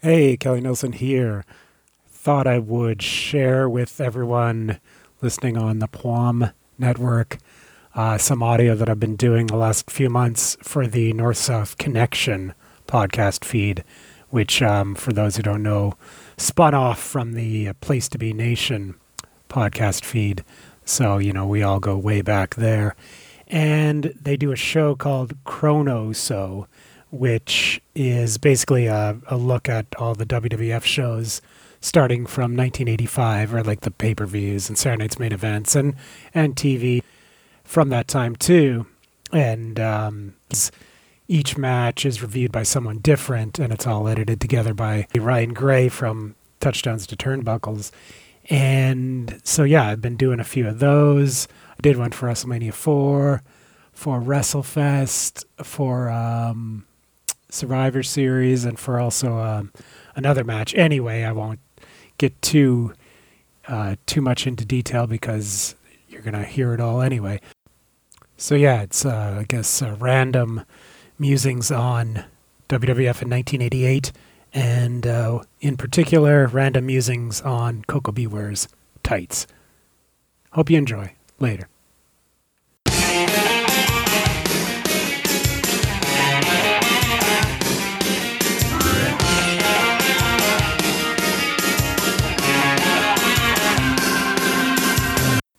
Hey, Kelly Nelson here. Thought I would share with everyone listening on the PWOM Network uh, some audio that I've been doing the last few months for the North South Connection podcast feed, which, um, for those who don't know, spun off from the Place to Be Nation podcast feed. So, you know, we all go way back there. And they do a show called Chrono So, which is basically a, a look at all the WWF shows starting from 1985, or like the pay per views and Saturday Night's main events and, and TV from that time too. And um, each match is reviewed by someone different, and it's all edited together by Ryan Gray from Touchdowns to Turnbuckles. And so, yeah, I've been doing a few of those. I did one for WrestleMania 4, for WrestleFest, for um, Survivor Series, and for also um, another match. Anyway, I won't get too uh, too much into detail because you're gonna hear it all anyway. So yeah, it's uh, I guess uh, random musings on WWF in 1988, and uh, in particular, random musings on Koko B. Ware's tights. Hope you enjoy. Later.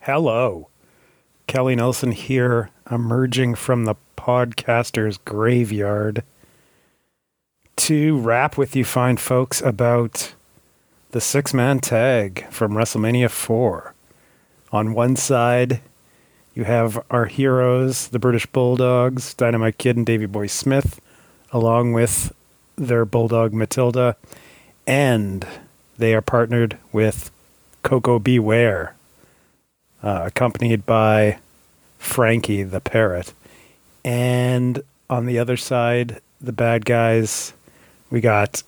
Hello. Kelly Nelson here, emerging from the podcaster's graveyard to rap with you fine folks about the six man tag from WrestleMania 4. On one side, you have our heroes, the British Bulldogs, Dynamite Kid and Davey Boy Smith, along with their bulldog Matilda, and they are partnered with Koko B. Uh, accompanied by Frankie the parrot. And on the other side, the bad guys, we got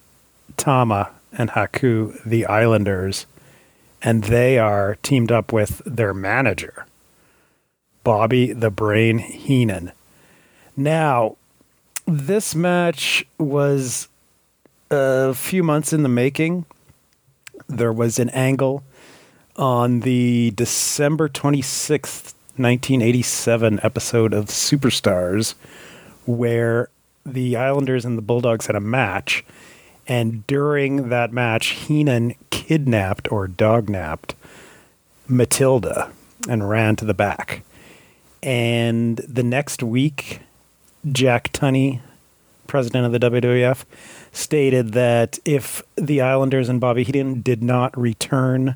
Tama and Haku, the Islanders, and they are teamed up with their manager, Bobby the Brain Heenan. Now, this match was a few months in the making. There was an angle on the December 26th, 1987 episode of Superstars where the Islanders and the Bulldogs had a match. And during that match, Heenan kidnapped or dognapped Matilda and ran to the back. And the next week, Jack Tunney, president of the WWF, stated that if the Islanders and Bobby Heenan did not return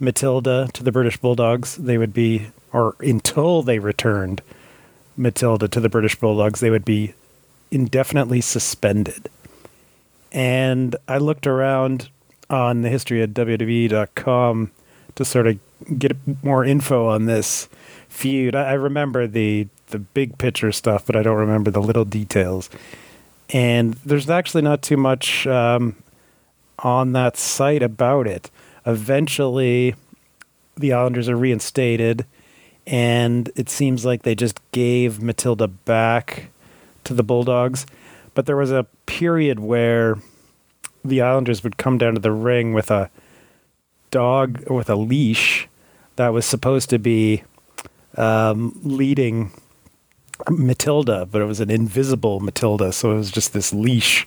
Matilda to the British Bulldogs, they would be, or until they returned Matilda to the British Bulldogs, they would be indefinitely suspended. And I looked around on the history of WWE.com to sort of get more info on this feud. I, remember the the big picture stuff, but I don't remember the little details. And there's actually not too much um, on that site about it. Eventually, the Islanders are reinstated, and it seems like they just gave Matilda back to the Bulldogs. But there was a period where the Islanders would come down to the ring with a dog with a leash that was supposed to be um, leading Matilda, but it was an invisible Matilda, so it was just this leash,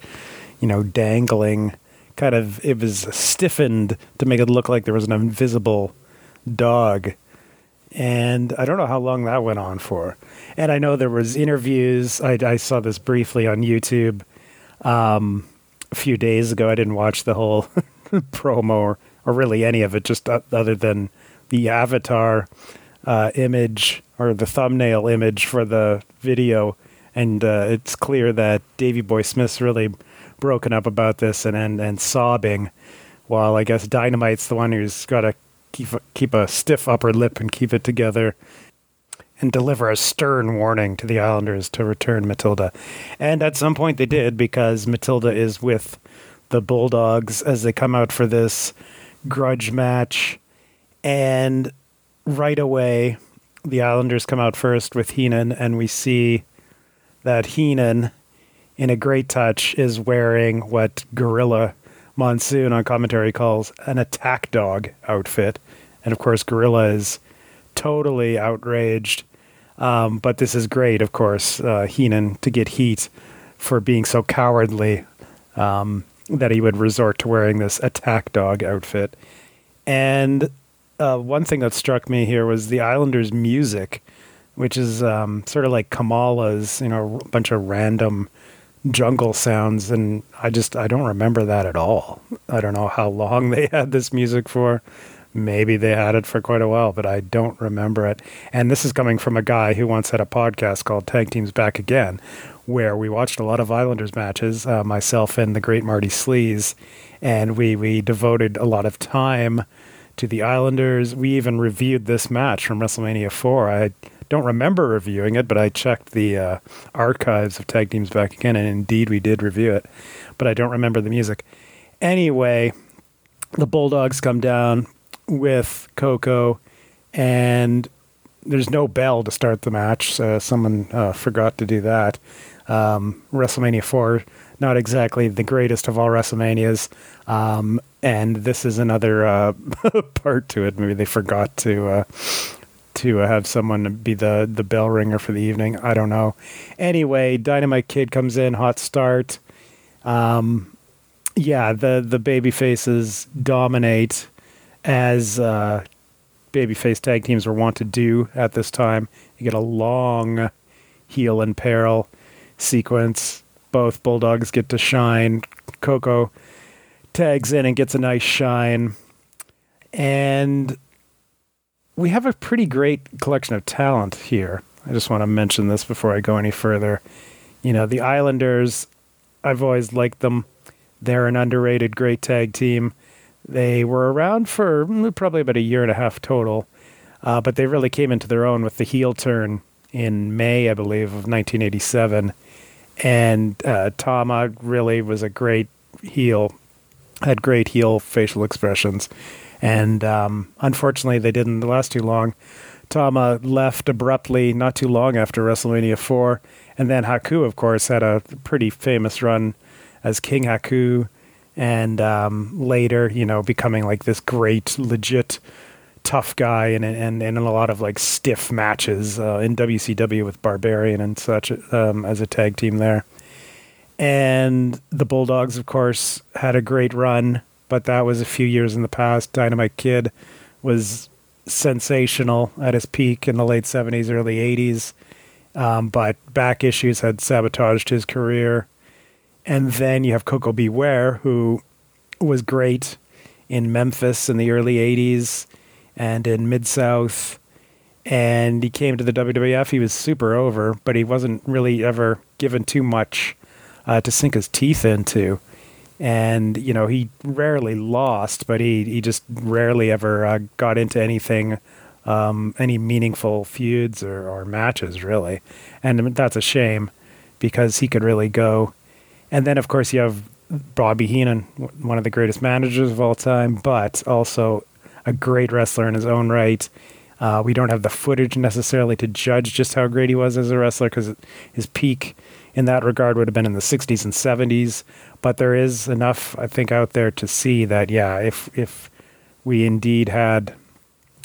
you know, dangling. Kind of, it was stiffened to make it look like there was an invisible dog, and I don't know how long that went on for. And I know there was interviews. I, I saw this briefly on YouTube um, a few days ago. I didn't watch the whole promo or, or really any of it, just other than the avatar uh, image or the thumbnail image for the video. And uh, it's clear that Davey Boy Smith's really broken up about this and, and, and sobbing, while I guess Dynamite's the one who's got to keep keep a stiff upper lip and keep it together and deliver a stern warning to the Islanders to return Matilda. And at some point they did because Matilda is with the Bulldogs as they come out for this grudge match. And right away, the Islanders come out first with Heenan, and we see that Heenan in a great touch, is wearing what Gorilla Monsoon on commentary calls an attack dog outfit. And of course, Gorilla is totally outraged. Um, but this is great, of course, uh, Heenan to get heat for being so cowardly um, that he would resort to wearing this attack dog outfit. And uh, one thing that struck me here was the Islanders' music, which is um, sort of like Kamala's, you know, a bunch of random jungle sounds. And I just, I don't remember that at all. I don't know how long they had this music for. Maybe they had it for quite a while, but I don't remember it. And this is coming from a guy who once had a podcast called Tag Teams Back Again, where we watched a lot of Islanders matches, uh, myself and the great Marty Sleaze, and we we devoted a lot of time to the Islanders. We even reviewed this match from WrestleMania 4. I don't remember reviewing it, but I checked the uh, archives of Tag Teams Back Again, and indeed we did review it, but I don't remember the music. Anyway, the Bulldogs come down with Koko, and there's no bell to start the match. So someone uh, forgot to do that. Um, WrestleMania 4, not exactly the greatest of all WrestleManias. Um, and this is another uh, part to it. Maybe they forgot to uh, to have someone be the the bell ringer for the evening. I don't know. Anyway, Dynamite Kid comes in, hot start. Um, yeah, the the baby faces dominate as uh, babyface tag teams were wont to do at this time. You get a long heel and peril sequence. Both Bulldogs get to shine. Koko tags in and gets a nice shine. And we have a pretty great collection of talent here. I just want to mention this before I go any further. You know, the Islanders, I've always liked them. They're an underrated great tag team. They were around for mm, probably about a year and a half total, uh, but they really came into their own with the heel turn in May, I believe, of 1987. And uh, Tama really was a great heel, had great heel facial expressions. And um, unfortunately, they didn't last too long. Tama left abruptly not too long after WrestleMania 4. And then Haku, of course, had a pretty famous run as King Haku and um, later, you know, becoming like this great, legit, tough guy, and and, and in a lot of like stiff matches uh, in WCW with Barbarian and such um, as a tag team there. And the Bulldogs, of course, had a great run, but that was a few years in the past. Dynamite Kid was sensational at his peak in the late 70s, early 80s, um, but back issues had sabotaged his career. And then you have Koko B. Ware, who was great in Memphis in the early 80s and in Mid South. And he came to the WWF. He was super over, but he wasn't really ever given too much uh, to sink his teeth into. And, you know, he rarely lost, but he, he just rarely ever uh, got into anything, um, any meaningful feuds or, or matches, really. And that's a shame because he could really go and then, of course, you have Bobby Heenan, one of the greatest managers of all time, but also a great wrestler in his own right. Uh, we don't have the footage necessarily to judge just how great he was as a wrestler because his peak in that regard would have been in the 60s and 70s. But there is enough, I think, out there to see that, yeah, if if we indeed had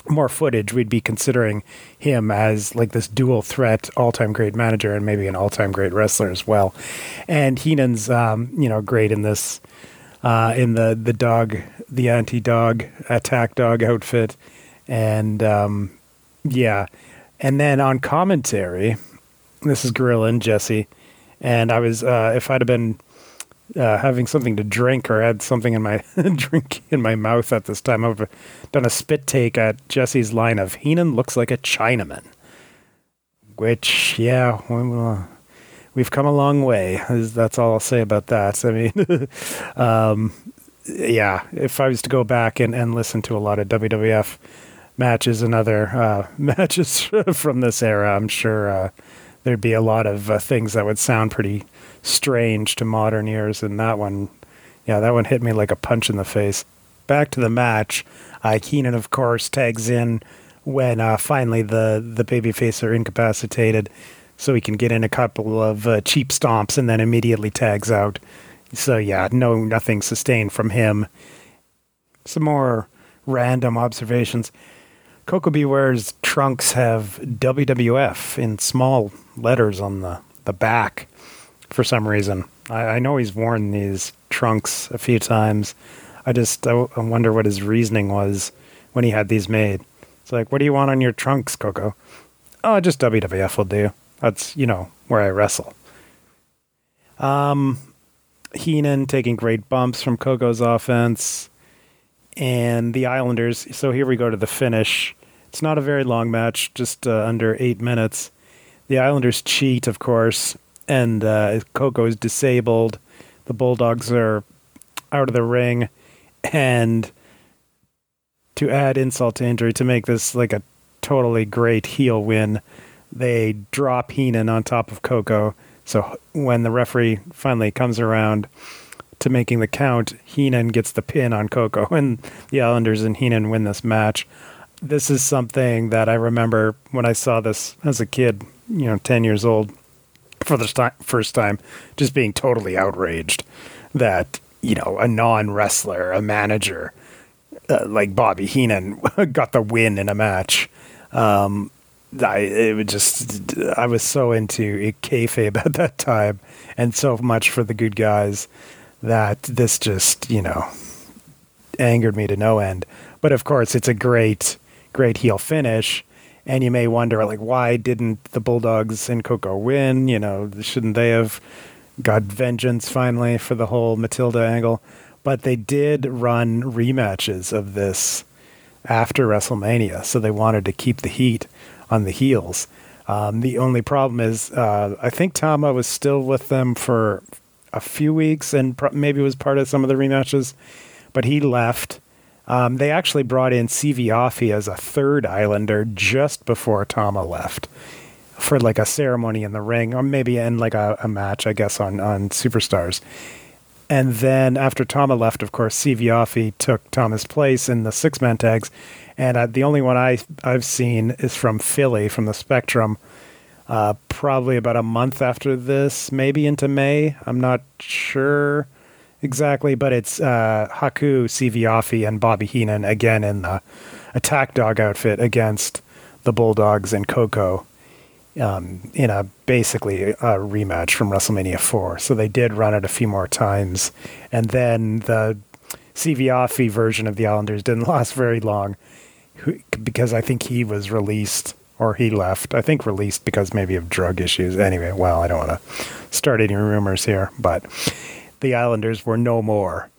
more footage, we'd be considering him as like this dual threat, all time great manager and maybe an all time great wrestler as well. And Heenan's, um, you know, great in this, uh, in the the dog, the anti dog attack dog outfit, and um, yeah, and then on commentary, this is Gorilla and Jesse, and I was uh, if I'd have been uh, having something to drink or had something in my drink in my mouth at this time. I've done a spit take at Jesse's line of Heenan looks like a Chinaman, which yeah, we've come a long way. That's all I'll say about that. I mean, um, yeah, if I was to go back and, and listen to a lot of WWF matches and other uh, matches from this era, I'm sure uh, there'd be a lot of uh, things that would sound pretty strange to modern ears, and that one, yeah, that one hit me like a punch in the face. Back to the match, uh, Heenan, of course, tags in when uh, finally the the babyface are incapacitated. so he can get in a couple of uh, cheap stomps and then immediately tags out. So yeah, no, nothing sustained from him. Some more random observations. Koko B. Ware's trunks have WWF in small letters on the, the back for some reason. I, I know he's worn these trunks a few times. I just I, I wonder what his reasoning was when he had these made. It's like, what do you want on your trunks, Koko? Oh, just WWF will do. That's you know where I wrestle. Um, Heenan taking great bumps from Koko's offense, and the Islanders. So here we go to the finish. It's not a very long match, just uh, under eight minutes. The Islanders cheat, of course, and uh, Koko is disabled. The Bulldogs are out of the ring, and to add insult to injury, to make this like a totally great heel win, they drop Heenan on top of Koko. So when the referee finally comes around to making the count, Heenan gets the pin on Koko, and the Islanders and Heenan win this match this is something that I remember when I saw this as a kid, you know, 10 years old, for the first time, just being totally outraged that, you know, a non wrestler, a manager uh, like Bobby Heenan got the win in a match. Um, I it was just I was so into kayfabe at that time, and so much for the good guys that this just you know angered me to no end. But of course, it's a great great heel finish. And you may wonder, like, why didn't the Bulldogs and Koko win? You know, shouldn't they have got vengeance finally for the whole Matilda angle? But they did run rematches of this after WrestleMania, so they wanted to keep the heat on the heels. Um, the only problem is, uh, I think Tama was still with them for a few weeks and pro- maybe was part of some of the rematches, but he left um, they actually brought in Sivi Afi as a third Islander just before Tama left for like a ceremony in the ring, or maybe in like a, a match, I guess, on, on Superstars. And then after Tama left, of course, Sivi Afi took Tama's place in the six man tags. And uh, the only one I, I've seen is from Philly, from the Spectrum, uh, probably about a month after this, maybe into May. I'm not sure exactly, but it's uh, Haku Sivi Afi and Bobby Heenan again in the attack dog outfit against the Bulldogs and Koko um, in a basically a rematch from WrestleMania 4. So they did run it a few more times. And then the Sivi Afi version of the Islanders didn't last very long because I think he was released or he left. I think released because maybe of drug issues. Anyway, well, I don't want to start any rumors here, but the Islanders were no more.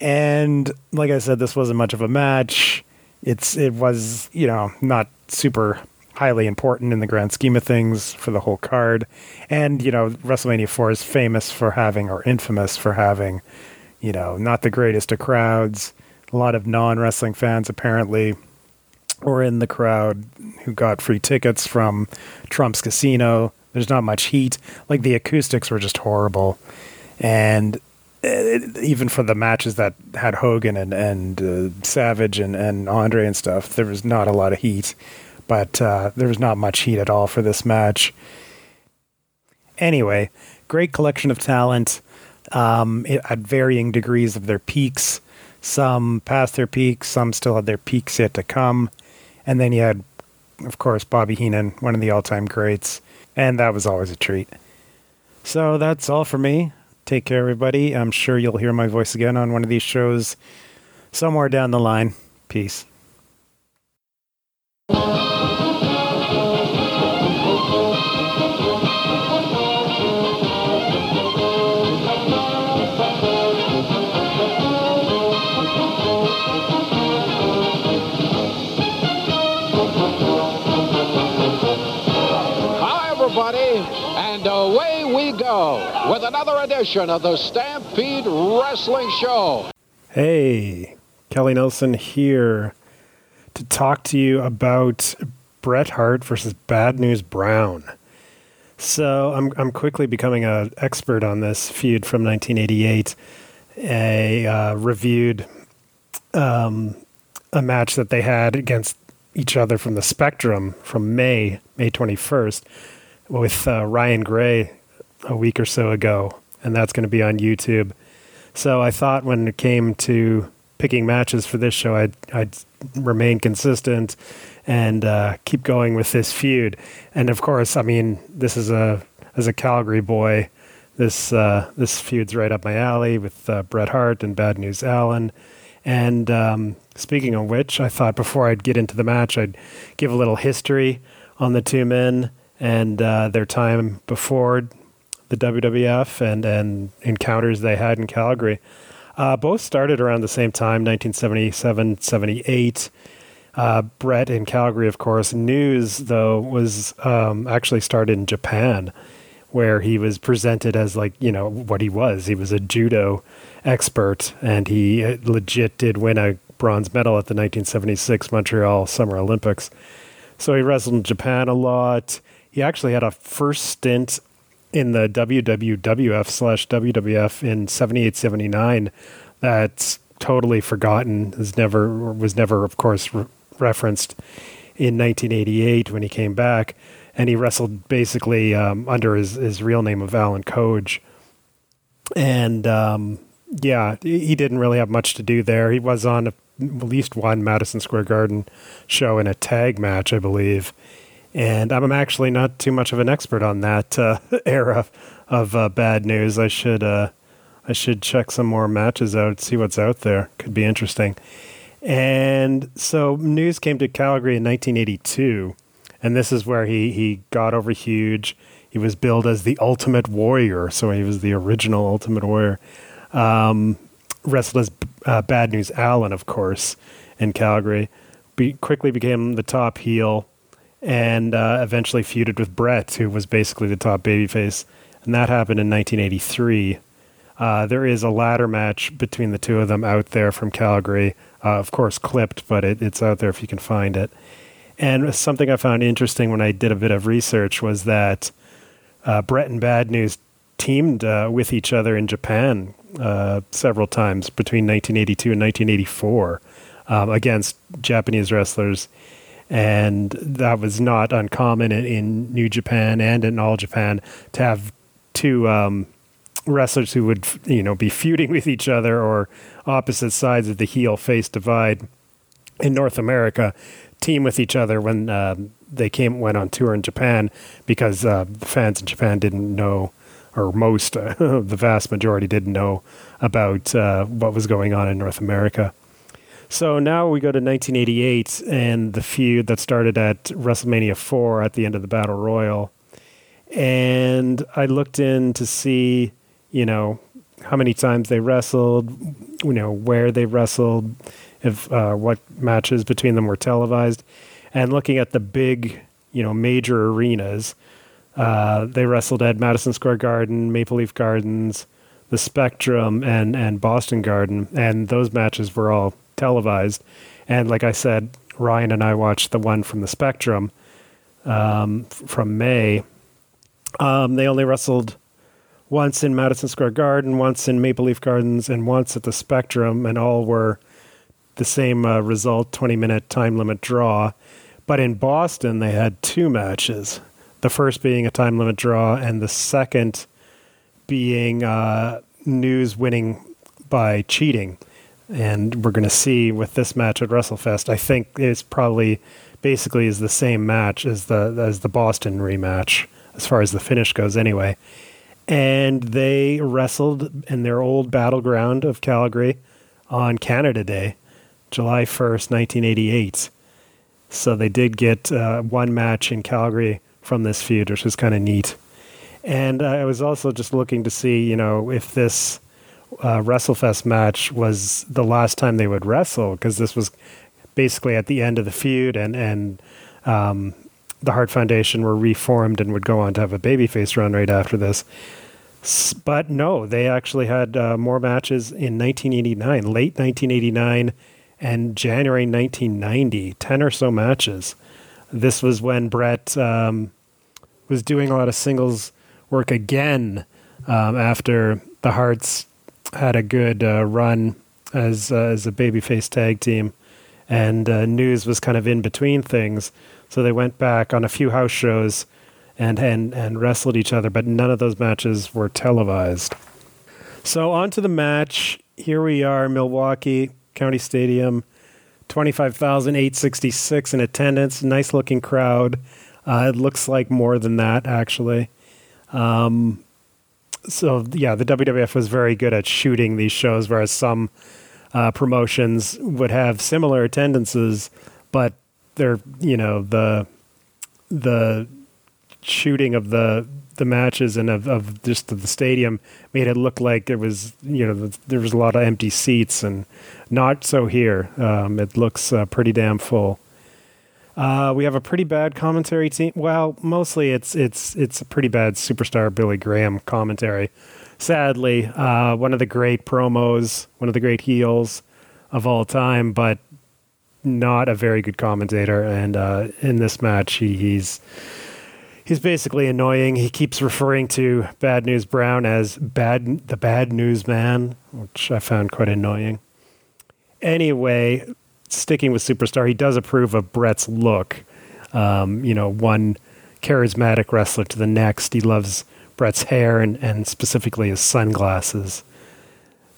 And like I said, this wasn't much of a match. It's it was you know not super highly important in the grand scheme of things for the whole card. And you know WrestleMania four is famous for having or infamous for having you know not the greatest of crowds. A lot of non wrestling fans apparently were in the crowd who got free tickets from Trump's Casino. There's not much heat. Like the acoustics were just horrible and it, uh, even for the matches that had Hogan and and uh, Savage and and Andre and stuff, there was not a lot of heat, but uh, there was not much heat at all for this match. Anyway, great collection of talent um, at varying degrees of their peaks. Some passed their peaks, some still had their peaks yet to come, and then you had, of course, Bobby Heenan, one of the all-time greats, and that was always a treat. So that's all for me. Take care, everybody. I'm sure you'll hear my voice again on one of these shows somewhere down the line. Peace. Edition of the Stampede Wrestling Show. Hey, Kelly Nelson here to talk to you about Bret Hart versus Bad News Brown. So I'm I'm quickly becoming an expert on this feud from 1988. A uh, reviewed um, a match that they had against each other from the Spectrum from May May 21st with uh, Ryan Gray a week or so ago, and that's going to be on YouTube. So I thought when it came to picking matches for this show, I'd, I'd remain consistent and uh, keep going with this feud. And of course, I mean, this is a as a Calgary boy, this uh, this feud's right up my alley with uh, Bret Hart and Bad News Allen. And um, speaking of which, I thought before I'd get into the match, I'd give a little history on the two men and uh, their time before the WWF and, and encounters they had in Calgary. Uh, both started around the same time, 1977 78. Uh, Bret in Calgary, of course. News, though, was um, actually started in Japan, where he was presented as, like, you know, what he was. He was a judo expert, and he uh, legit did win a bronze medal at the 1976 Montreal Summer Olympics. So he wrestled in Japan a lot. He actually had a first stint in the WWWF slash WWF in 78 79 that's totally forgotten. Is never was never of course re- referenced in 1988 when he came back. And he wrestled basically um, under his, his real name of Allen Coage and um, yeah he didn't really have much to do there. He was on at least one Madison Square Garden show in a tag match I believe and I'm actually not too much of an expert on that uh, era of uh, bad news. I should uh, I should check some more matches out, see what's out there. Could be interesting. And so news came to Calgary in 1982, and this is where he he got over huge. He was billed as the Ultimate Warrior, so he was the original Ultimate Warrior. Um, wrestled as uh, Bad News Allen, of course, in Calgary. Be- quickly became the top heel and uh, eventually feuded with Bret, who was basically the top babyface. And that happened in 1983. Uh, there is a ladder match between the two of them out there from Calgary. Uh, of course, clipped, but it, it's out there if you can find it. And something I found interesting when I did a bit of research was that uh, Bret and Bad News teamed uh, with each other in Japan uh, several times between 1982 and 1984 um, against Japanese wrestlers and that was not uncommon in, in New Japan and in All Japan to have two um, wrestlers who would you know be feuding with each other or opposite sides of the heel face divide in North America team with each other when uh, they came went on tour in Japan because uh, the fans in Japan didn't know or most uh, the vast majority didn't know about uh, what was going on in North America. So now we go to 1988 and the feud that started at WrestleMania 4 at the end of the Battle Royal. And I looked in to see, you know, how many times they wrestled, you know, where they wrestled, if uh, what matches between them were televised, and looking at the big, you know, major arenas. Uh, they wrestled at Madison Square Garden, Maple Leaf Gardens, the Spectrum, and and Boston Garden, and those matches were all televised. And like I said, Ryan and I watched the one from the Spectrum um, from May. Um, they only wrestled once in Madison Square Garden, once in Maple Leaf Gardens, and once at the Spectrum, and all were the same uh, result 20 minute time limit draw. But in Boston, they had two matches. The first being a time limit draw, and the second being uh, news winning by cheating and we're going to see with this match at WrestleFest. I think it's probably basically is the same match as the as the Boston rematch as far as the finish goes, anyway. And they wrestled in their old battleground of Calgary on Canada Day, July first, nineteen eighty eight. So they did get uh, one match in Calgary from this feud, which was kind of neat. And I was also just looking to see, you know, if this uh, WrestleFest match was the last time they would wrestle because this was basically at the end of the feud, and and um, the Hart Foundation were reformed and would go on to have a babyface run right after this. But no, they actually had uh, more matches in 1989, late 1989, and January 1990, 10 or so matches. This was when Bret um, was doing a lot of singles work again um, after the Harts had a good uh, run as uh, as a babyface tag team, and uh, News was kind of in between things. So they went back on a few house shows and, and, and wrestled each other, but none of those matches were televised. So, on to the match. Here we are, Milwaukee County Stadium, 25,866 in attendance. Nice looking crowd. Uh, it looks like more than that, actually. Um, so, yeah, the WWF was very good at shooting these shows, whereas some uh, promotions would have similar attendances, but they're, you know, the the shooting of the the matches and of, of just the stadium made it look like there was you know there was a lot of empty seats and not so here. Um, it looks uh, pretty damn full. Uh, we have a pretty bad commentary team. Well, mostly it's it's it's a pretty bad superstar Billy Graham commentary. Sadly, uh, one of the great promos, one of the great heels of all time, but not a very good commentator. And uh, in this match, he, he's he's basically annoying. He keeps referring to Bad News Brown as bad the bad news man, which I found quite annoying. Anyway, sticking with Superstar, he does approve of Bret's look. Um, you know, one charismatic wrestler to the next. He loves Bret's hair and, and specifically his sunglasses.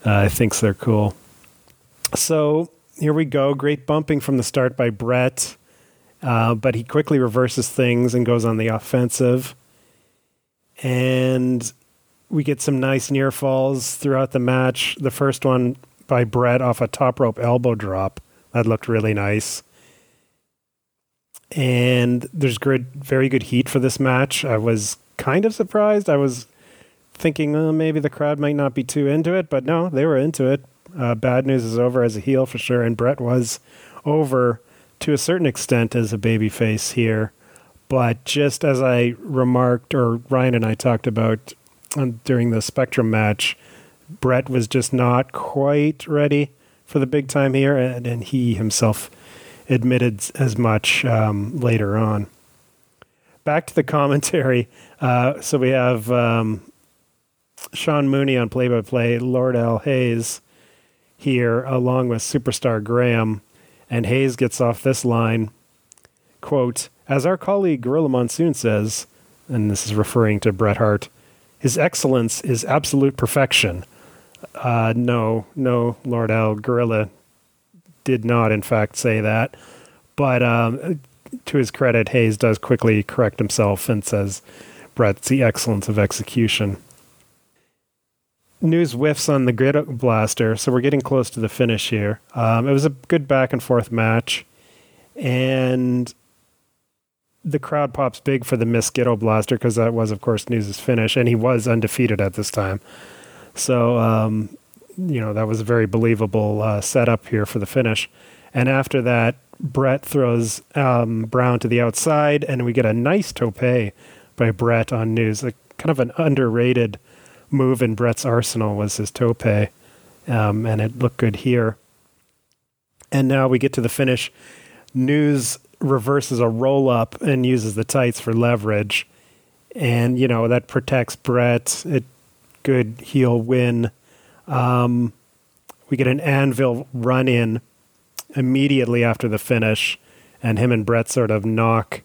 Uh, thinks they're cool. So here we go. Great bumping from the start by Bret, Uh, but he quickly reverses things and goes on the offensive. And we get some nice near falls throughout the match. The first one by Bret off a top rope elbow drop. That looked really nice. And there's good, very good heat for this match. I was kind of surprised. I was thinking oh, maybe the crowd might not be too into it, but no, they were into it. Uh, bad news is over as a heel for sure, and Bret was over to a certain extent as a babyface here. But just as I remarked, or Ryan and I talked about um, during the Spectrum match, Bret was just not quite ready for the big time here, and, and he himself admitted as much um, later on. Back to the commentary. Uh, so we have um, Sean Mooney on play by play, Lord Al Hayes here, along with Superstar Graham. And Hayes gets off this line quote, As our colleague Gorilla Monsoon says, and this is referring to Bret Hart, his excellence is absolute perfection. Uh, no, no, Lord Al Gorilla did not, in fact, say that. But um, to his credit, Hayes does quickly correct himself and says, Bret's the excellence of execution. News whiffs on the Ghetto Blaster, so we're getting close to the finish here. Um, it was a good back and forth match, and the crowd pops big for the Miss Ghetto Blaster because that was, of course, News's finish, and he was undefeated at this time. So, um, you know, that was a very believable uh, setup here for the finish. And after that, Bret throws um, Brown to the outside, and we get a nice tope by Bret on News, a kind of an underrated move in Bret's arsenal was his tope, um, and it looked good here. And now we get to the finish. News reverses a roll up and uses the tights for leverage, and you know that protects Bret. It good heel win. Um, we get an anvil run in immediately after the finish, and him and Bret sort of knock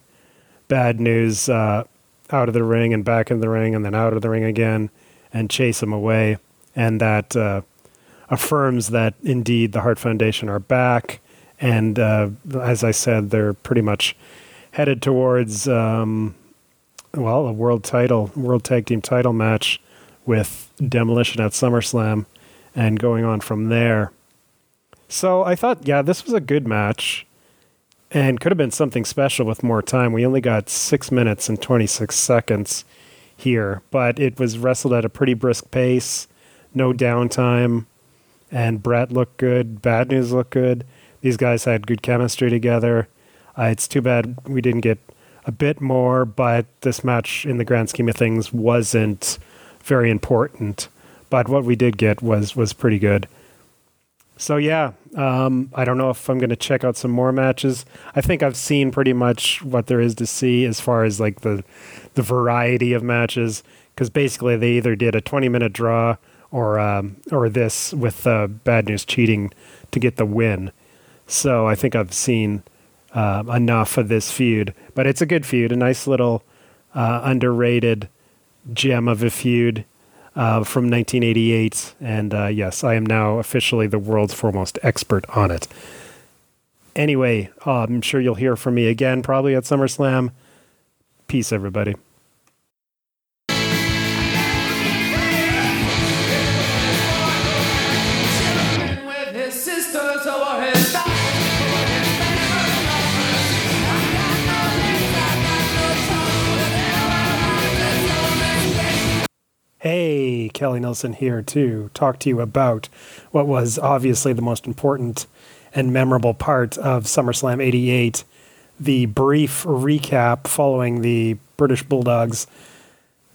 bad news uh, out of the ring and back in the ring, and then out of the ring again and chase them away. And that uh, affirms that indeed the Hart Foundation are back. And uh, as I said, they're pretty much headed towards, um, well, a world title, world tag team title match with Demolition at SummerSlam and going on from there. So I thought, yeah, this was a good match and could have been something special with more time. We only got six minutes and 26 seconds here, but it was wrestled at a pretty brisk pace, no downtime, and Bret looked good. Bad News looked good. These guys had good chemistry together. Uh, it's too bad we didn't get a bit more, but this match, in the grand scheme of things, wasn't very important. But what we did get was was pretty good. So yeah, um, I don't know if I'm going to check out some more matches. I think I've seen pretty much what there is to see as far as like the the variety of matches because basically they either did a 20 minute draw or um, or this with uh, bad news cheating to get the win. So I think I've seen uh, enough of this feud, but it's a good feud, a nice little uh, underrated gem of a feud uh, from 1988. And uh, yes, I am now officially the world's foremost expert on it. Anyway, uh, I'm sure you'll hear from me again, probably at SummerSlam. Peace, everybody. Hey, Kelly Nelson here to talk to you about what was obviously the most important and memorable part of SummerSlam 88 the brief recap following the British Bulldogs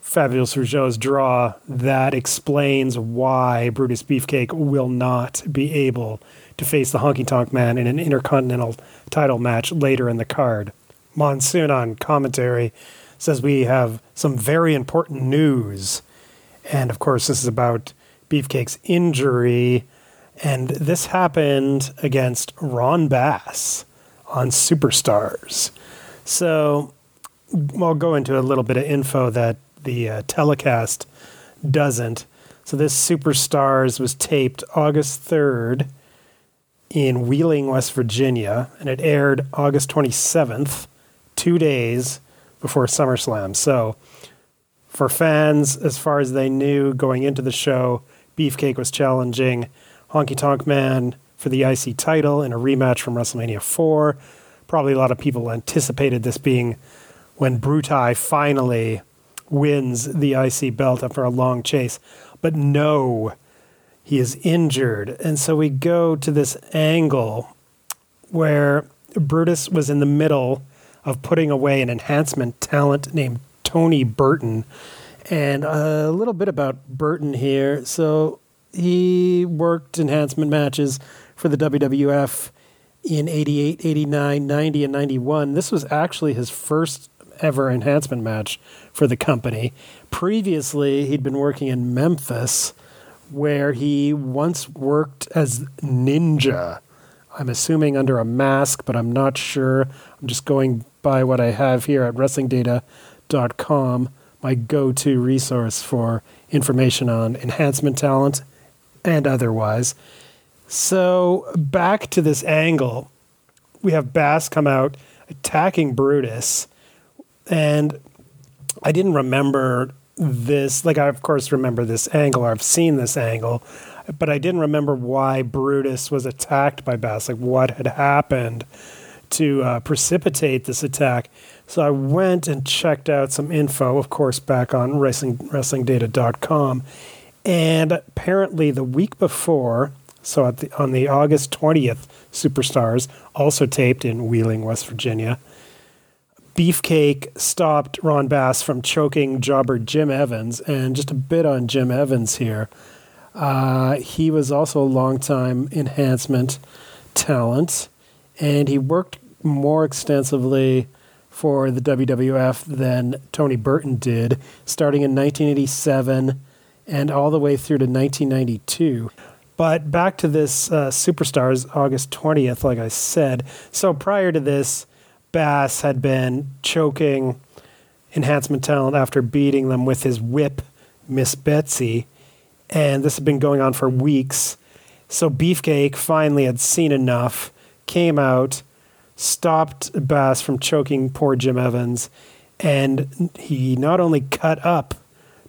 Fabulous Rougeau's draw that explains why Brutus Beefcake will not be able to face the Honky Tonk Man in an Intercontinental title match later in the card. Monsoon on commentary says we have some very important news and of course, this is about Beefcake's injury. And this happened against Ron Bass on Superstars. So I'll go into a little bit of info that the uh, telecast doesn't. So this Superstars was taped August 3rd in Wheeling, West Virginia, and it aired August 27th, two days before SummerSlam. So for fans, as far as they knew going into the show, Beefcake was challenging Honky Tonk Man for the IC title in a rematch from WrestleMania 4. Probably a lot of people anticipated this being when Brutai finally wins the IC belt after a long chase. But no, he is injured. And so we go to this angle where Brutus was in the middle of putting away an enhancement talent named Tony Burton. And a little bit about Burton here. So he worked enhancement matches for the WWF in 88, 89, 90, and 91. This was actually his first ever enhancement match for the company. Previously, he'd been working in Memphis, where he once worked as Ninja. I'm assuming under a mask, but I'm not sure. I'm just going by what I have here at Wrestling Data com, my go to resource for information on enhancement talent and otherwise. So, back to this angle, we have Bass come out attacking Brutus, and I didn't remember this. Like, I, of course, remember this angle, or I've seen this angle, but I didn't remember why Brutus was attacked by Bass, like, what had happened to uh, precipitate this attack. So I went and checked out some info, of course, back on wrestling, wrestlingdata.com. And apparently, the week before, so the, on the August 20th, Superstars, also taped in Wheeling, West Virginia, Beefcake stopped Ron Bass from choking jobber Jim Evans. And just a bit on Jim Evans here. Uh, he was also a long-time enhancement talent, and he worked more extensively for the WWF than Tony Burton did, starting in 1987 and all the way through to 1992. But back to this uh, Superstars, August 20th, like I said. So prior to this, Bass had been choking enhancement talent after beating them with his whip, Miss Betsy. And this had been going on for weeks. So Beefcake finally had seen enough, came out, stopped Bass from choking poor Jim Evans, and he not only cut up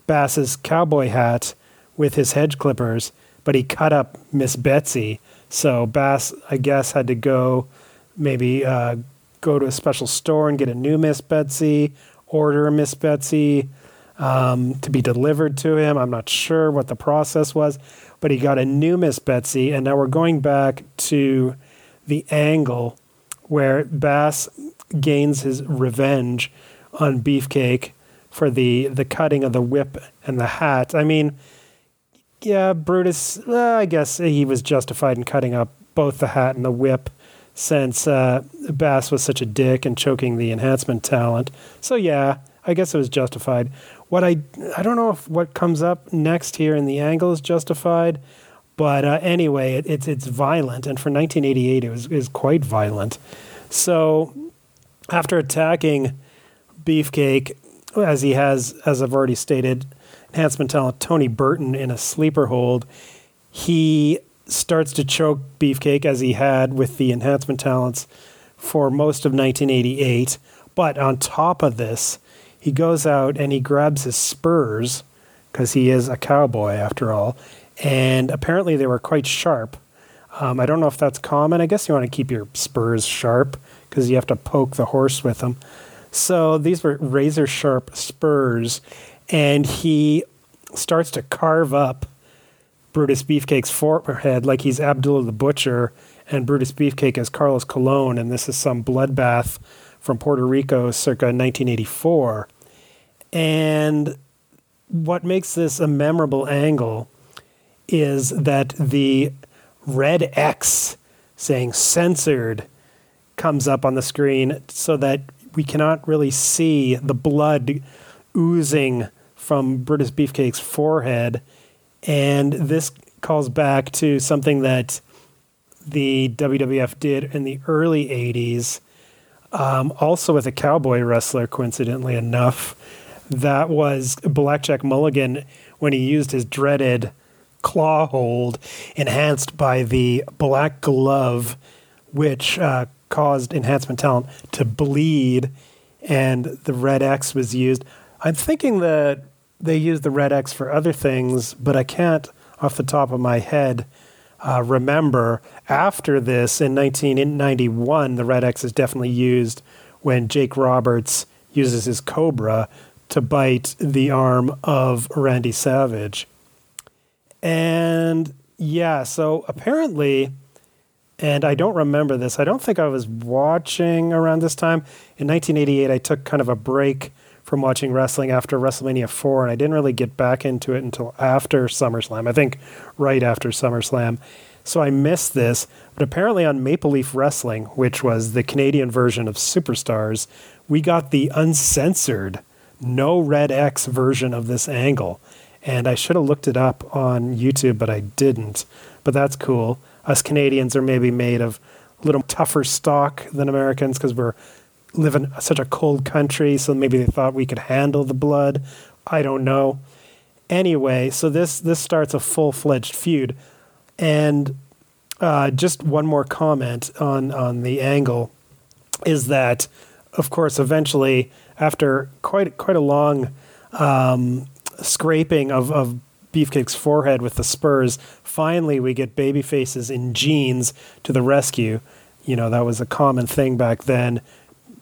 Bass's cowboy hat with his hedge clippers, but he cut up Miss Betsy. So Bass, I guess, had to go maybe uh, go to a special store and get a new Miss Betsy, order Miss Betsy um, to be delivered to him. I'm not sure what the process was, but he got a new Miss Betsy. And now we're going back to the angle where Bass gains his revenge on Beefcake for the the cutting of the whip and the hat. I mean, yeah, Brutus. Uh, I guess he was justified in cutting up both the hat and the whip, since uh, Bass was such a dick and choking the enhancement talent. So yeah, I guess it was justified. What I I don't know if what comes up next here in the angle is justified, but uh, anyway, it, it's it's violent, and for 1988, it was is quite violent. So after attacking Beefcake, as he has, as I've already stated, enhancement talent Tony Burton in a sleeper hold. He starts to choke Beefcake as he had with the enhancement talents for most of 1988. But on top of this, he goes out and he grabs his spurs because he is a cowboy after all. And apparently they were quite sharp. Um, I don't know if that's common. I guess you want to keep your spurs sharp because you have to poke the horse with them. So these were razor sharp spurs, and he starts to carve up Brutus Beefcake's forehead like he's Abdullah the Butcher, and Brutus Beefcake is Carlos Colon, and this is some bloodbath from Puerto Rico circa 1984. And what makes this a memorable angle is that the red X saying censored comes up on the screen so that we cannot really see the blood oozing from Brutus Beefcake's forehead. And this calls back to something that the WWF did in the early 80s, um, also with a cowboy wrestler, coincidentally enough. That was Blackjack Mulligan when he used his dreaded claw hold, enhanced by the black glove, which uh, caused enhancement talent to bleed, and the red X was used. I'm thinking that they used the red X for other things, but I can't, off the top of my head, uh, remember. After this, in 1991, the red X is definitely used when Jake Roberts uses his Cobra to bite the arm of Randy Savage. And yeah, so apparently, and I don't remember this, I don't think I was watching around this time. In 1988, I took kind of a break from watching wrestling after WrestleMania 4, and I didn't really get back into it until after SummerSlam. I think right after SummerSlam. So I missed this, but apparently on Maple Leaf Wrestling, which was the Canadian version of Superstars, we got the uncensored, no red X version of this angle. And I should have looked it up on YouTube, but I didn't. But that's cool. Us Canadians are maybe made of a little tougher stock than Americans because we're live in such a cold country, so maybe they thought we could handle the blood. I don't know. Anyway, so this this starts a full fledged feud, and uh, just one more comment on on the angle is that, of course, eventually after quite quite a long um, scraping of, of Beefcake's forehead with the spurs, finally we get baby faces in jeans to the rescue. You know that was a common thing back then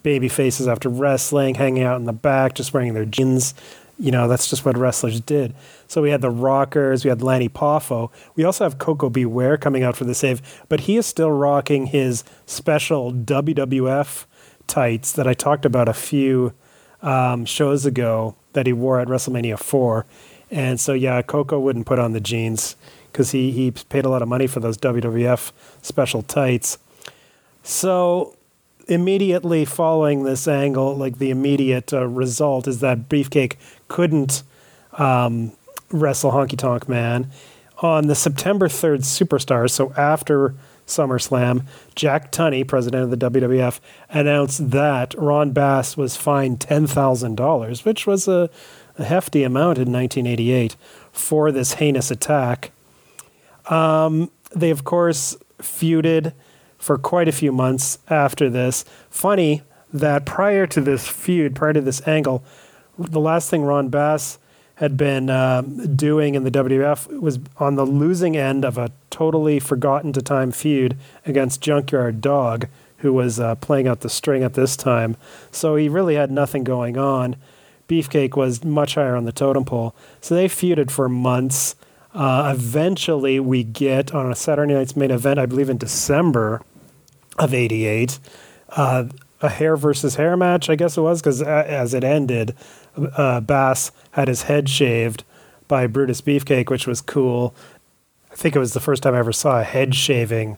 baby faces after wrestling, hanging out in the back, just wearing their jeans. You know, that's just what wrestlers did. So we had the Rockers, we had Lanny Poffo. We also have Koko B. Ware coming out for the save, but he is still rocking his special WWF tights that I talked about a few um, shows ago that he wore at WrestleMania 4. And so, yeah, Koko wouldn't put on the jeans because he, he paid a lot of money for those WWF special tights. So immediately following this angle, like the immediate uh, result is that Beefcake couldn't um, wrestle Honky Tonk Man. On the September 3rd Superstars, so after SummerSlam, Jack Tunney, president of the WWF, announced that Ron Bass was fined $10,000, which was a, a, hefty amount in 1988 for this heinous attack. Um, they, of course, feuded for quite a few months after this. Funny that prior to this feud, prior to this angle, the last thing Ron Bass had been uh, doing in the WWF was on the losing end of a totally forgotten to time feud against Junkyard Dog, who was uh, playing out the string at this time. So he really had nothing going on. Beefcake was much higher on the totem pole. So they feuded for months. Uh, eventually, we get on a Saturday night's main event, I believe in December, of 88. A hair versus hair match, I guess it was, because as it ended, uh, Bass had his head shaved by Brutus Beefcake, which was cool. I think it was the first time I ever saw a head shaving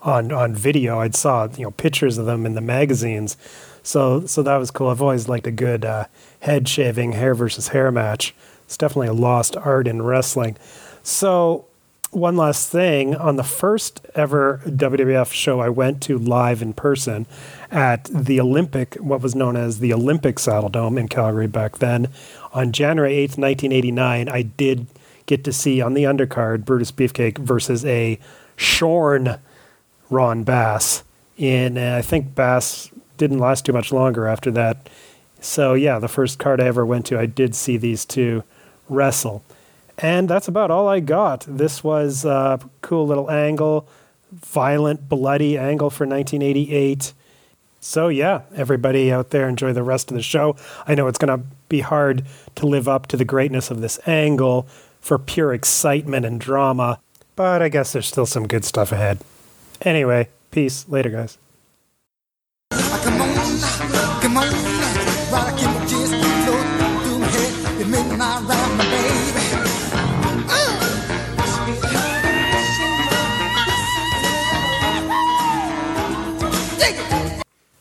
on on video. I'd saw you know pictures of them in the magazines, so so that was cool. I've always liked a good uh, head shaving hair versus hair match. It's definitely a lost art in wrestling. So one last thing on the first ever WWF show I went to live in person at the Olympic, what was known as the Olympic Saddle Dome in Calgary back then, on January 8th, 1989, I did get to see on the undercard Brutus Beefcake versus a shorn Ron Bass. And uh, I think Bass didn't last too much longer after that. So, yeah, the first card I ever went to, I did see these two wrestle. And that's about all I got. This was a cool little angle, violent, bloody angle for 1988. So, yeah, everybody out there enjoy the rest of the show. I know it's going to be hard to live up to the greatness of this angle for pure excitement and drama, but I guess there's still some good stuff ahead. Anyway, peace. Later, guys.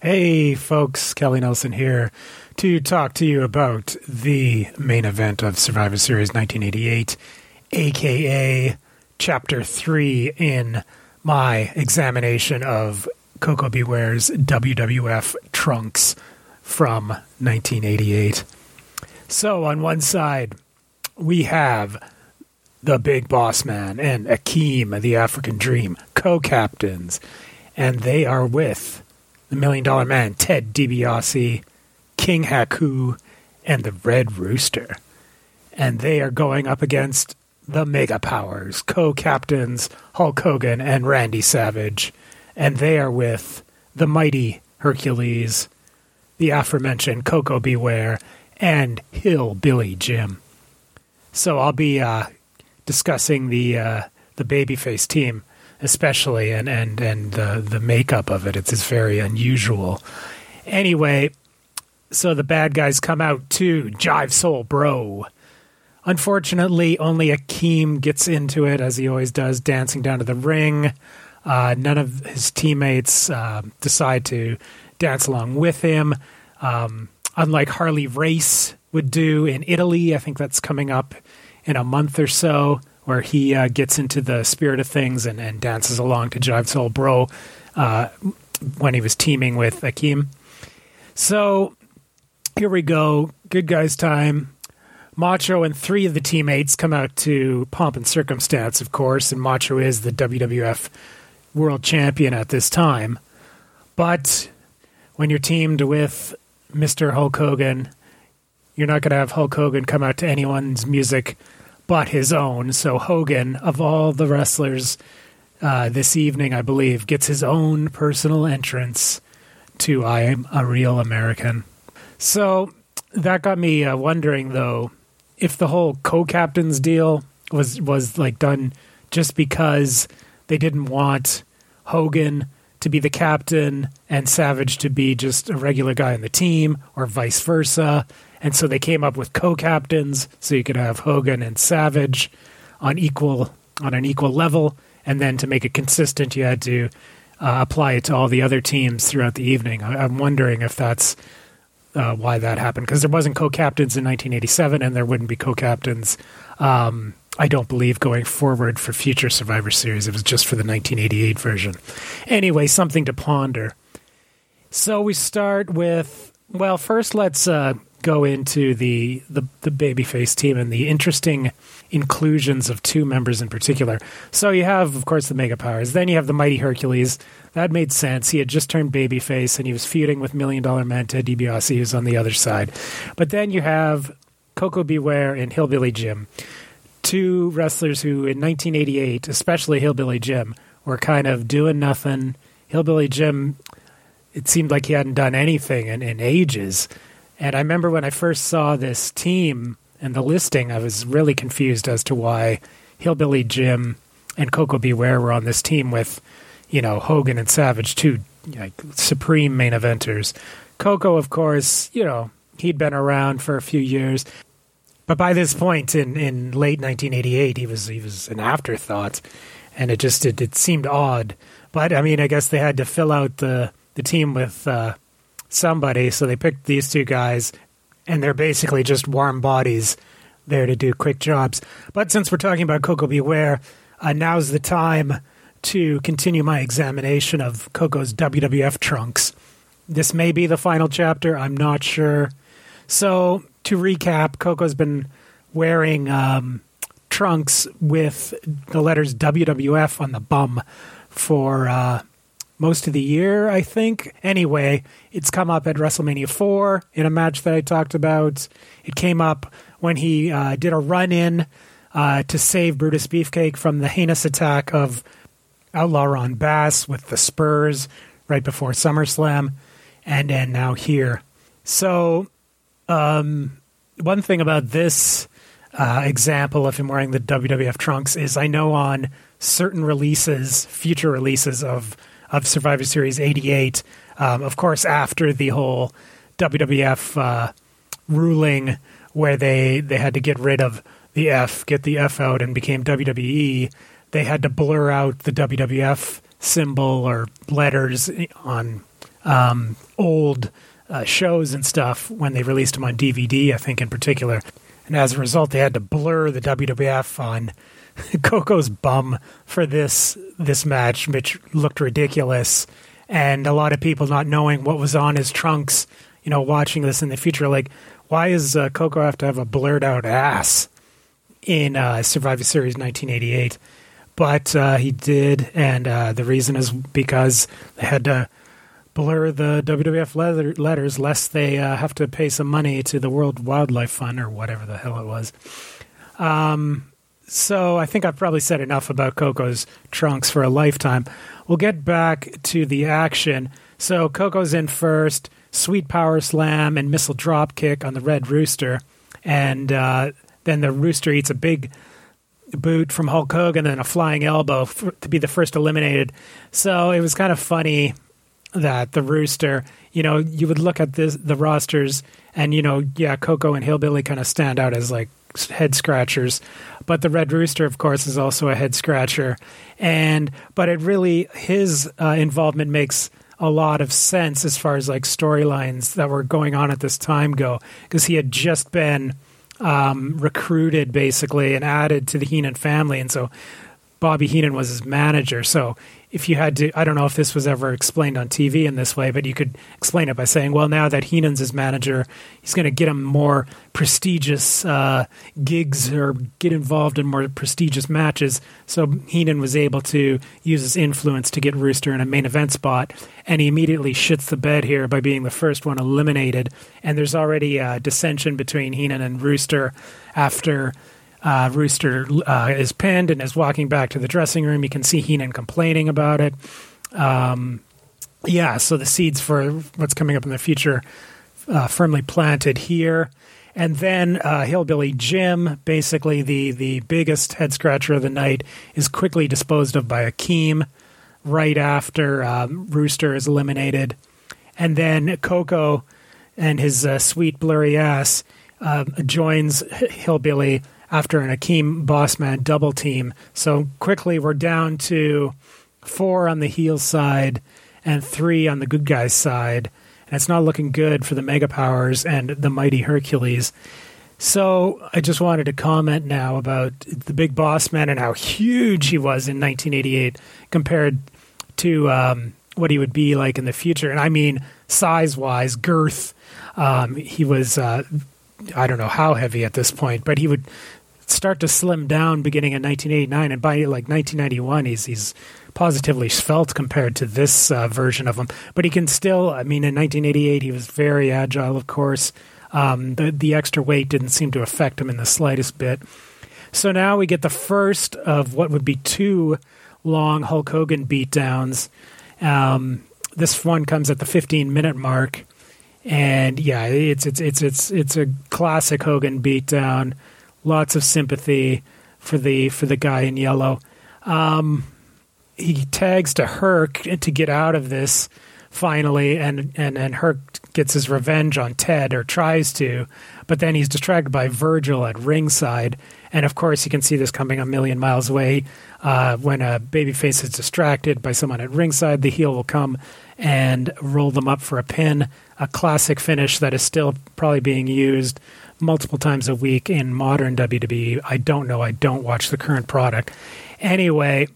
Hey, folks, Kelly Nelson here to talk to you about the main event of Survivor Series 1988, aka Chapter 3 in my examination of Koko B. Ware's WWF trunks from 1988. So, on one side, we have the Big Boss Man and Akeem, the African Dream, co captains, and they are with the Million Dollar Man, Ted DiBiase, King Haku, and the Red Rooster. And they are going up against the Mega Powers, co captains Hulk Hogan and Randy Savage. And they are with the mighty Hercules, the aforementioned Coco Beware, Ware, and Hillbilly Jim. So I'll be uh, discussing the uh, the babyface team especially, and and and the the makeup of it. It's, it's very unusual. Anyway, so the bad guys come out too. Jive Soul Bro. Unfortunately, only Akeem gets into it as he always does, dancing down to the ring. Uh, none of his teammates uh, decide to dance along with him. Um, unlike Harley Race would do in Italy, I think that's coming up in a month or so where he uh, gets into the spirit of things and, and dances along to Jive Soul Bro uh, when he was teaming with Akeem. So here we go. Good guys time. Macho and three of the teammates come out to pomp and circumstance, of course, and Macho is the WWF world champion at this time. But when you're teamed with Mr. Hulk Hogan, you're not going to have Hulk Hogan come out to anyone's music but his own. So Hogan, of all the wrestlers uh, this evening, I believe, gets his own personal entrance to "I Am a Real American." So that got me uh, wondering, though, if the whole co-captains deal was was like done just because they didn't want Hogan to be the captain and Savage to be just a regular guy on the team, or vice versa. And so they came up with co-captains, so you could have Hogan and Savage on equal on an equal level, and then to make it consistent, you had to uh, apply it to all the other teams throughout the evening. I, am wondering if that's uh, why that happened because there wasn't co-captains in 1987, and there wouldn't be co-captains. Um, I don't believe going forward for future Survivor Series. It was just for the 1988 version. Anyway, something to ponder. So we start with well, first let's uh, go into the, the the babyface team and the interesting inclusions of two members in particular. So you have, of course, the Mega Powers. Then you have the Mighty Hercules. That made sense. He had just turned babyface and he was feuding with Million Dollar Man Ted DiBiase, who's on the other side. But then you have Koko B. Ware and Hillbilly Jim, two wrestlers who, in 1988, especially Hillbilly Jim, were kind of doing nothing. Hillbilly Jim, it seemed like he hadn't done anything in, in ages. And I remember when I first saw this team and the listing, I was really confused as to why Hillbilly Jim and Koko B. Ware were on this team with, you know, Hogan and Savage, two like, supreme main eventers. Koko, of course, you know, he'd been around for a few years. But by this point in, in late 1988, he was he was an afterthought, and it just it, it seemed odd. But I mean, I guess they had to fill out the the team with uh, somebody. So they picked these two guys, and they're basically just warm bodies there to do quick jobs. But since we're talking about Koko B. Ware, uh, now's the time to continue my examination of Koko's WWF trunks. This may be the final chapter. I'm not sure. So to recap, Koko's been wearing um, trunks with the letters WWF on the bum for uh, most of the year, I think. Anyway, it's come up at WrestleMania 4 in a match that I talked about. It came up when he uh, did a run in uh, to save Brutus Beefcake from the heinous attack of Outlaw Ron Bass with the Spurs right before SummerSlam, and then now here. So, um, one thing about this uh, example of him wearing the WWF trunks is I know on certain releases, future releases of of Survivor Series '88, um, of course, after the whole WWF uh, ruling where they they had to get rid of the F, get the F out, and became WWE. They had to blur out the WWF symbol or letters on um, old uh, shows and stuff when they released them on DVD, I think in particular. And as a result, they had to blur the WWF on Koko's bum for this this match, which looked ridiculous. And a lot of people not knowing what was on his trunks, you know, watching this in the future, like, why does uh, Koko have to have a blurred out ass in uh, Survivor Series 1988? But uh, he did, and uh, the reason is because they had to blur the WWF letter, letters lest they uh, have to pay some money to the World Wildlife Fund or whatever the hell it was. Um, so I think I've probably said enough about Koko's trunks for a lifetime. We'll get back to the action. So Koko's in first, sweet power slam and missile drop kick on the Red Rooster, and uh, then the Rooster eats a big boot from Hulk Hogan and then a flying elbow to be the first eliminated. So it was kind of funny that the Rooster, you know, you would look at this, the rosters, and you know, yeah, Koko and Hillbilly kind of stand out as like head scratchers, but the Red Rooster, of course, is also a head scratcher, and but it really his uh, involvement makes a lot of sense as far as like storylines that were going on at this time go because he had just been um, recruited basically and added to the Heenan family, and so Bobby Heenan was his manager. So if you had to, I don't know if this was ever explained on TV in this way, but you could explain it by saying, well, now that Heenan's his manager, he's going to get him more prestigious uh, gigs or get involved in more prestigious matches. So Heenan was able to use his influence to get Rooster in a main event spot, and he immediately shits the bed here by being the first one eliminated. And there's already a dissension between Heenan and Rooster after uh, Rooster uh, is pinned and is walking back to the dressing room. You can see Heenan complaining about it. Um, yeah, so the seeds for what's coming up in the future uh, firmly planted here. And then uh, Hillbilly Jim, basically the, the biggest head scratcher of the night, is quickly disposed of by Akeem right after um, Rooster is eliminated. And then Koko and his uh, sweet blurry ass uh, joins Hillbilly after an Akeem Bossman double team. So quickly we're down to four on the heel side and three on the good guys side. And it's not looking good for the Mega Powers and the Mighty Hercules. So I just wanted to comment now about the Big Boss Man and how huge he was in 1988 compared to um, what he would be like in the future. And I mean size wise, girth. Um, he was, uh, I don't know how heavy at this point, but he would start to slim down beginning in 1989, and by like 1991, he's he's positively svelte compared to this uh, version of him. But he can still, I mean, in 1988, he was very agile, of course. Um, the the extra weight didn't seem to affect him in the slightest bit. So now we get the first of what would be two long Hulk Hogan beatdowns. Um, this one comes at the 15 minute mark, and yeah, it's it's it's it's it's a classic Hogan beatdown lots of sympathy for the for the guy in yellow. Um, he tags to Herc to get out of this finally, and and and Herc gets his revenge on Ted or tries to, but then he's distracted by Virgil at ringside, and of course you can see this coming a million miles away. Uh, when a babyface is distracted by someone at ringside, the heel will come and roll them up for a pin, a classic finish that is still probably being used multiple times a week in modern WWE. I don't know. I don't watch the current product. Anyway,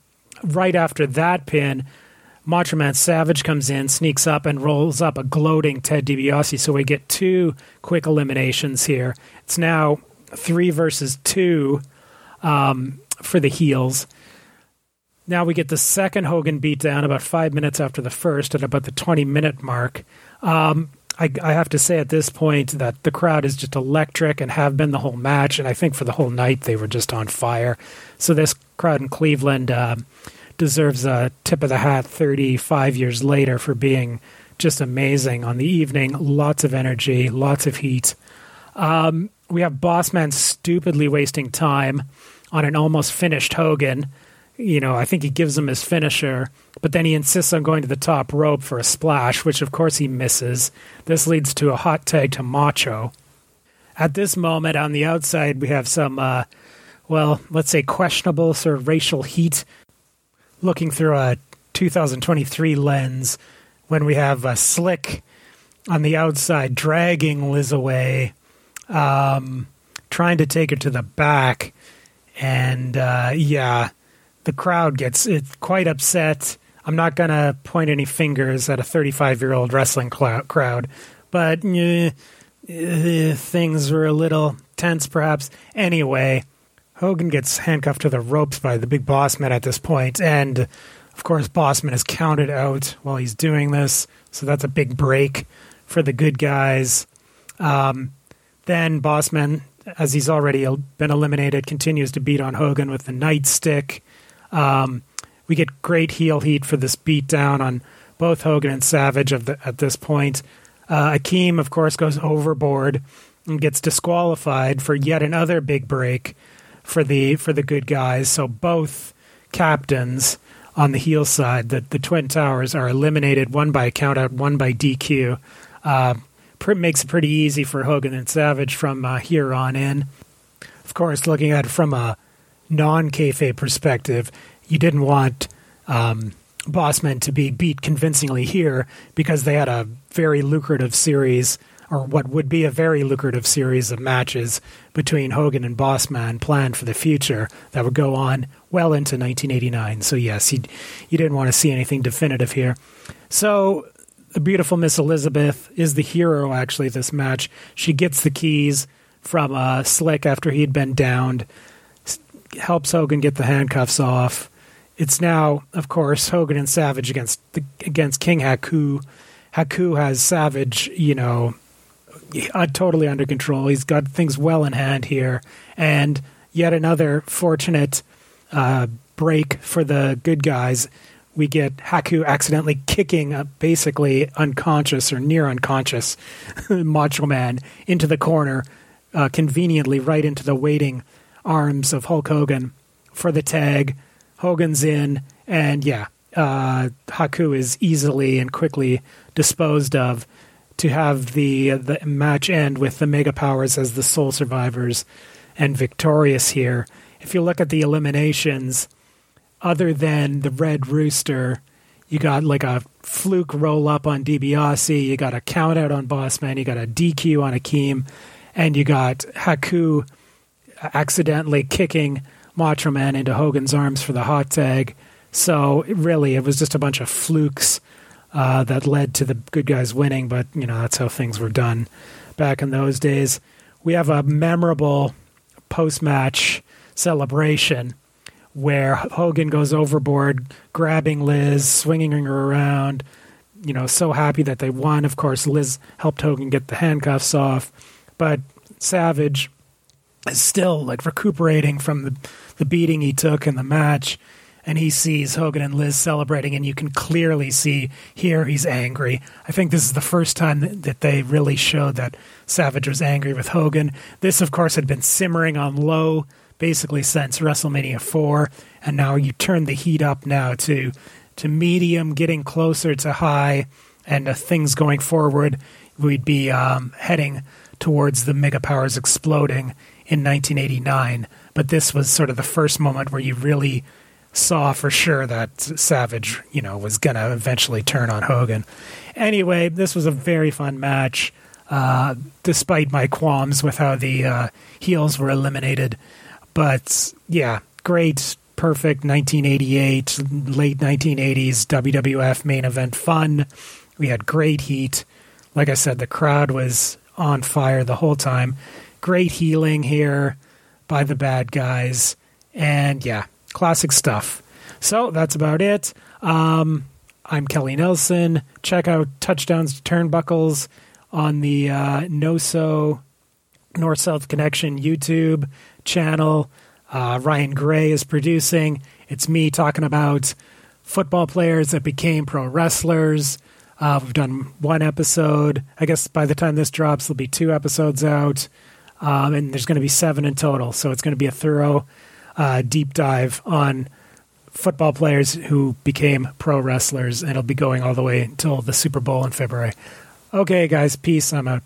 right after that pin, Macho Man Savage comes in, sneaks up, and rolls up a gloating Ted DiBiase. So we get two quick eliminations here. It's now three versus two um, for the heels. Now we get the second Hogan beatdown about five minutes after the first, at about the 20 minute mark. Um, I, I, have to say at this point that the crowd is just electric and have been the whole match, and I think for the whole night they were just on fire. So this crowd in Cleveland uh, deserves a tip of the hat 35 years later for being just amazing on the evening. Lots of energy, lots of heat. Um, we have Bossman stupidly wasting time on an almost finished Hogan you know, I think he gives him his finisher, but then he insists on going to the top rope for a splash, which of course he misses. This leads to a hot tag to Macho. At this moment, on the outside, we have some, uh, well, let's say questionable sort of racial heat looking through a 2023 lens when we have a Slick on the outside dragging Liz away, um, trying to take her to the back. And uh, yeah, the crowd gets quite upset. I'm not going to point any fingers at a 35 year old wrestling crowd, but uh, uh, things were a little tense, perhaps. Anyway, Hogan gets handcuffed to the ropes by the big boss man at this point, and of course, Bossman is counted out while he's doing this, so that's a big break for the good guys. Um, then Bossman, as he's already been eliminated, continues to beat on Hogan with the nightstick. Um, we get great heel heat for this beatdown on both Hogan and Savage the, at this point. Uh, Akeem, of course, goes overboard and gets disqualified for yet another big break for the for the good guys. So both captains on the heel side, the, the Twin Towers, are eliminated, one by countout, one by DQ. Uh, makes it pretty easy for Hogan and Savage from uh, here on in. Of course, looking at it from a non kayfabe perspective, you didn't want um, Bossman to be beat convincingly here because they had a very lucrative series, or what would be a very lucrative series of matches between Hogan and Bossman planned for the future that would go on well into 1989. So, yes, you, you didn't want to see anything definitive here. So, the beautiful Miss Elizabeth is the hero, actually, this match. She gets the keys from uh, Slick after he'd been downed helps Hogan get the handcuffs off. It's now, of course, Hogan and Savage against the, against King Haku. Haku has Savage, you know, uh, totally under control. He's got things well in hand here, and yet another fortunate uh, break for the good guys. We get Haku accidentally kicking a basically unconscious or near unconscious Macho Man into the corner, uh, conveniently right into the waiting arms of Hulk Hogan for the tag. Hogan's in, and yeah, uh, Haku is easily and quickly disposed of to have the the match end with the Mega Powers as the sole survivors and victorious here. If you look at the eliminations, other than the Red Rooster, you got like a fluke roll up on DiBiase, you got a count out on Bossman, you got a DQ on Akeem, and you got Haku accidentally kicking Macho Man into Hogan's arms for the hot tag. So really, it was just a bunch of flukes uh, that led to the good guys winning. But you know that's how things were done back in those days. We have a memorable post-match celebration where Hogan goes overboard, grabbing Liz, swinging her around. You know, so happy that they won. Of course, Liz helped Hogan get the handcuffs off, but Savage is still like recuperating from the, the beating he took in the match. And he sees Hogan and Liz celebrating, and you can clearly see here he's angry. I think this is the first time that, that they really showed that Savage was angry with Hogan. This, of course, had been simmering on low basically since WrestleMania 4, and now you turn the heat up now to to medium, getting closer to high and uh, things going forward, we'd be um, heading towards the mega powers exploding in 1989. But this was sort of the first moment where you really saw for sure that Savage, you know, was going to eventually turn on Hogan. Anyway, this was a very fun match, uh, despite my qualms with how the uh, heels were eliminated. But yeah, great, perfect 1988, late 1980s WWF main event fun. We had great heat. Like I said, the crowd was on fire the whole time. Great healing here by the bad guys. And yeah, classic stuff. So that's about it. Um, I'm Kelly Nelson. Check out Touchdowns to Turnbuckles on the uh, NOSO North South Connection YouTube channel. Uh, Ryan Gray is producing. It's me talking about football players that became pro wrestlers. Uh, we've done one episode. I guess by the time this drops, there'll be two episodes out. Um, and there's going to be seven in total. So it's going to be a thorough uh, deep dive on football players who became pro wrestlers. And it'll be going all the way until the Super Bowl in February. Okay, guys, peace. I'm out.